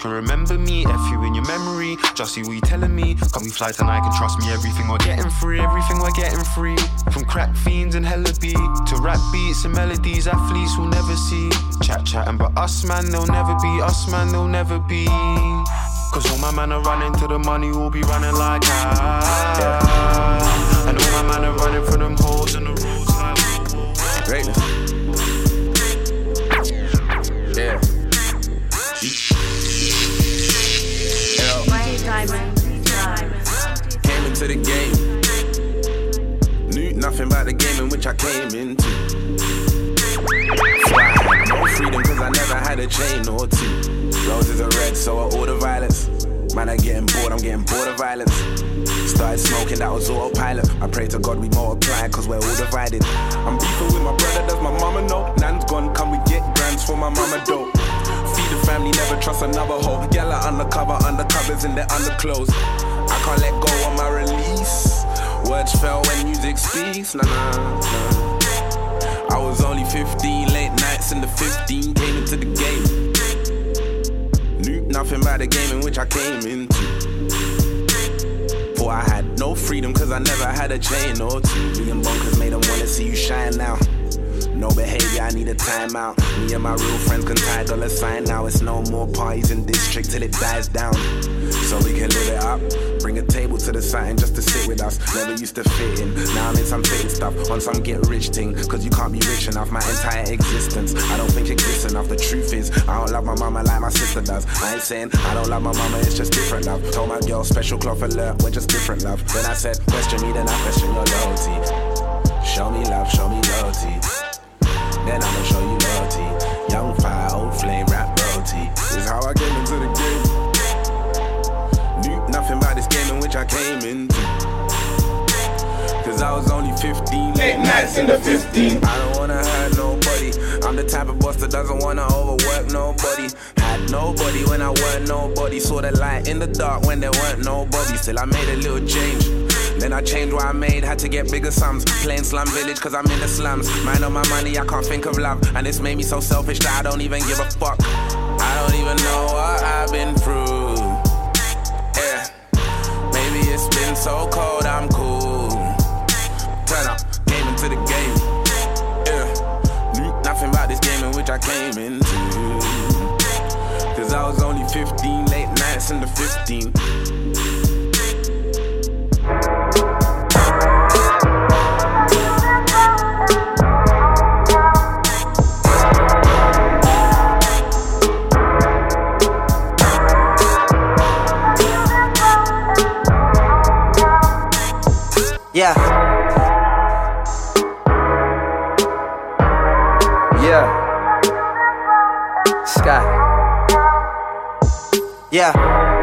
Can remember me, F you in your memory. Just see what you telling me. Can we fly tonight? Can trust me, everything we're getting free. Everything we're getting free. From crack fiends and hella beat to rap beats and melodies, athletes will never see. Chat chatting, but us man, they'll never be. Us man, they'll never be. Cause all my men are running to the money, we'll be running like I. And all my men are running for them holes in Into the game. Knew nothing about the game in which I came into. So I had no freedom cause I never had a chain or two. Roses are red, so all the violets. Man, I'm getting bored, I'm getting bored of violence. Started smoking, that was autopilot. I pray to God we multiply, cause we're all divided. I'm beefing with my brother, does my mama know? Nan's gone, can we get grants for my mama dope? Feed the family, never trust another hoe. Yellow undercover, undercovers in their underclothes. I can't let go of my. Words fell when music speaks. Nah, nah, nah. I was only 15, late nights in the 15, came into the game. Knew nothing about the game in which I came into. For I had no freedom cause I never had a chain or two. Being bonkers made them wanna see you shine now. No behavior, I need a timeout. Me and my real friends can tie dollar sign now. It's no more parties in district till it dies down. So we can live it up. Bring a table to the sign just to sit with us. Never used to fit in. Now I'm in some fitting stuff on some get rich thing. Cause you can't be rich enough. My entire existence, I don't think exists enough. The truth is, I don't love my mama like my sister does. I ain't saying I don't love my mama, it's just different love. Told my girl, special cloth alert, we're just different love. Then I said, question me, then I question your loyalty. Show me love, show me loyalty. Then I'ma show you loyalty. Young fire, old flame, rap royalty. This is how I came into the game. Knew nothing about this game in which I came into. Cause I was only 15. Late nights in the 15. I don't wanna hurt nobody. I'm the type of boss that doesn't wanna overwork nobody. Had nobody when I weren't nobody. Saw the light in the dark when there weren't nobody. Still, I made a little change. Then I changed what I made, had to get bigger sums. Playing slum village cause I'm in the slums. Mind on my money, I can't think of love. And it's made me so selfish that I don't even give a fuck. I don't even know what I've been through. Yeah. Maybe it's been so cold, I'm cool. Turn up, came into the game. Yeah. Knew nothing about this game in which I came into. Cause I was only 15, late nights in the 15. Yeah. Yeah. Sky. Yeah.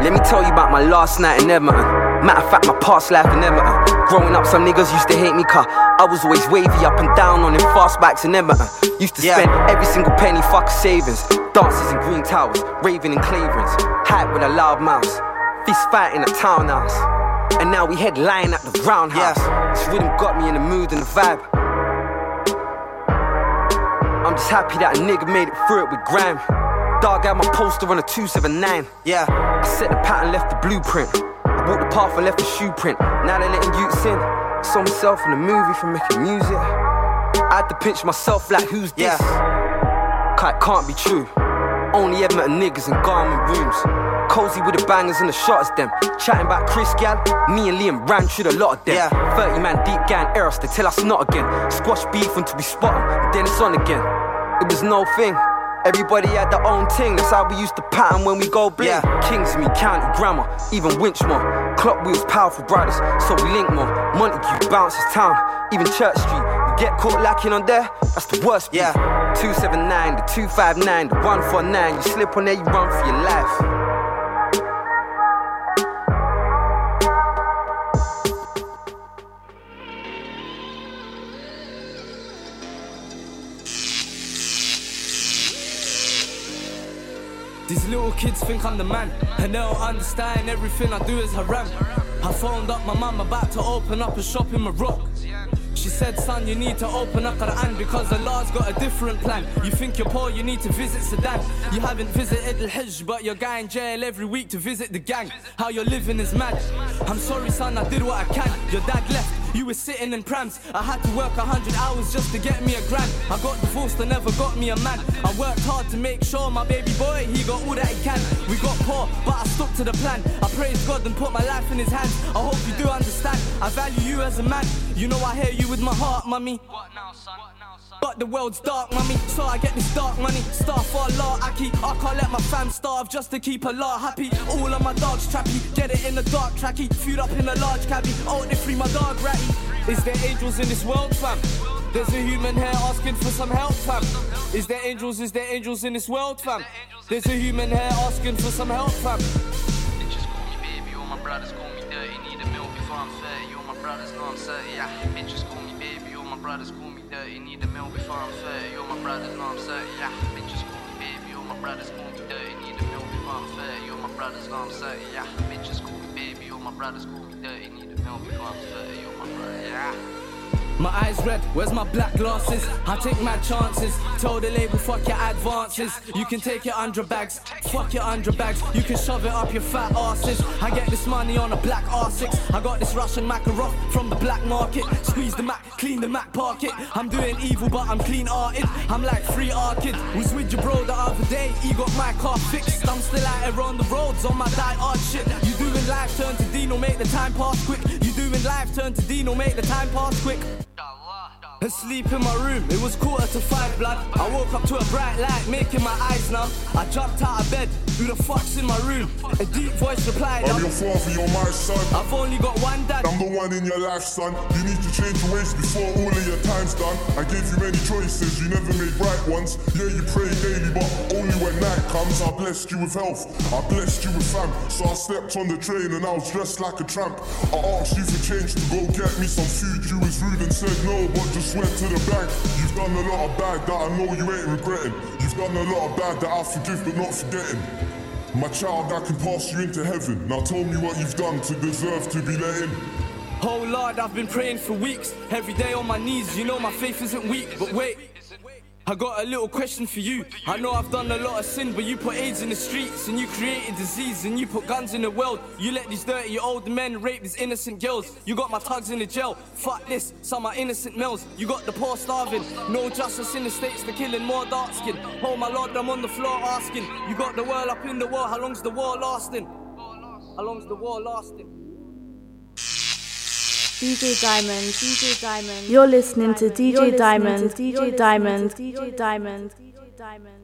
Let me tell you about my last night in Edmonton. Matter of fact, my past life in Edmonton. Growing up, some niggas used to hate me, car. I was always wavy up and down on them fast bikes in Edmonton. Used to spend every single penny, fuck savings. Dances in green towers, raving in claverings. Hype with a loud mouse. Fist fight in a townhouse. And now we headline at the roundhouse. This rhythm got me in the mood and the vibe. I'm just happy that a nigga made it through it with grime. Dog had my poster on a 279. Yeah, I set the pattern, left the blueprint. I walked the path and left the shoe print. Now they're letting youths in. I saw myself in the movie from making music. I had to pinch myself like, who's this? Cause it can't be true. Only Edmonton niggas in garment rooms. Cozy with the bangers and the shots, them. Chatting about Chris Gal, me and Liam ran through the lot of them. Yeah. 30 man deep gang errors, they tell us not again. Squash beef until we spot 'em, then it's on again. It was no thing. Everybody had their own thing, that's how we used to pattern when we go bling. Yeah. Kingsmead, County Grammar, even Winchmore. Clock wheels, powerful brothers, so we link more. Montague, Bounces Town, even Church Street. You get caught lacking on there, that's the worst. Yeah. 279, the 259, the 149. You slip on there, you run for your life. This little kids think I'm the man, and they don't understand everything I do is haram. I phoned up my mum about to open up a shop in Morocco. She said, son, you need to open up Quran because Allah's got a different plan. You think you're poor, you need to visit Sudan. You haven't visited Al Hajj, but you're going in jail every week to visit the gang. How you're living is mad. I'm sorry, son, I did what I can. Your dad left. You were sitting in prams. I had to work a hundred hours just to get me a grand. I got divorced, I never got me a man. I worked hard to make sure my baby boy, he got all that he can. We got poor, but I stuck to the plan. I praise God and put my life in his hands. I hope you do understand. I value you as a man. You know I hear you with my heart, mummy. But the world's dark, mummy, so I get this dark money. Star for Allah, I keep, I can't let my fam starve just to keep Allah happy. All of my dogs trappy, get it in the dark tracky. Food up in a large cabby, oh, they free my dog ratty. Is there angels in this world, fam? There's a human here asking for some help, fam. Is there angels, is there angels in this world, fam? There's a human here asking for some help, fam. Bitches call me baby, all my brothers call me dirty. Need a milk before I'm 30, all my brothers know I'm 30, yeah. Bitches call me baby, all my brothers call me Eh, dirty. Need a milk before I'm 30, all my brothers know I'm 30, yeah. Bitches call me baby, You're my brothers call me dirty. Need a milk before I'm 30, all my brothers know I'm 30, yeah. Bitches call me baby, all my brothers call me dirty. Need a milk before I'm 30, all my brothers, yeah. My eyes red, where's my black glasses? I take my chances. Tell the label, fuck your advances. You can take your hundred bags, fuck your hundred bags. You can shove it up your fat asses. I get this money on a black R6. I got this Russian Makarov from the black market. Squeeze the Mac, clean the Mac pocket. I'm doing evil, but I'm clean hearted. I'm like free arcade. Was with your bro the other day, he got my car fixed. I'm still out here on the roads on my die hard shit. You doing life, turn to Dino, make the time pass quick. You doing life, turn to Dino, make the time pass quick. Asleep in my room, it was quarter to five, blood. I woke up to a bright light, making my eyes numb. I jumped out of bed, who the fuck's in my room? A deep voice replied, I'm your father, you're my son. I've only got one dad. I'm the one in your life, son. You need to change your ways before all of your time's done. I gave you many choices, you never made right ones. Yeah, you pray daily, but only when night comes. I blessed you with health, I blessed you with fam. So I slept on the train and I was dressed like a tramp. I asked you for change to go get me some food. You was rude and said no, but just went to the bank. You've done a lot of bad that I know you ain't regretting. You've done a lot of bad that I forgive but not forgetting. My child, I can pass you into heaven. Now tell me what you've done to deserve to be let in. Oh Lord, I've been praying for weeks, every day on my knees. You know my faith isn't weak, but wait. I got a little question for you. I know I've done a lot of sin, but you put AIDS in the streets and you created disease and you put guns in the world. You let these dirty old men rape these innocent girls. You got my thugs in the jail. Fuck this, some are innocent males. You got the poor starving. No justice in the states, they're killing more dark skin. Oh my lord, I'm on the floor asking. You got the world up in the war. How long's the war lasting? How long's the war lasting? DJ Diamond, DJ Diamond. You're listening to DJ Diamond, DJ Diamond, DJ Diamond, DJ Diamond.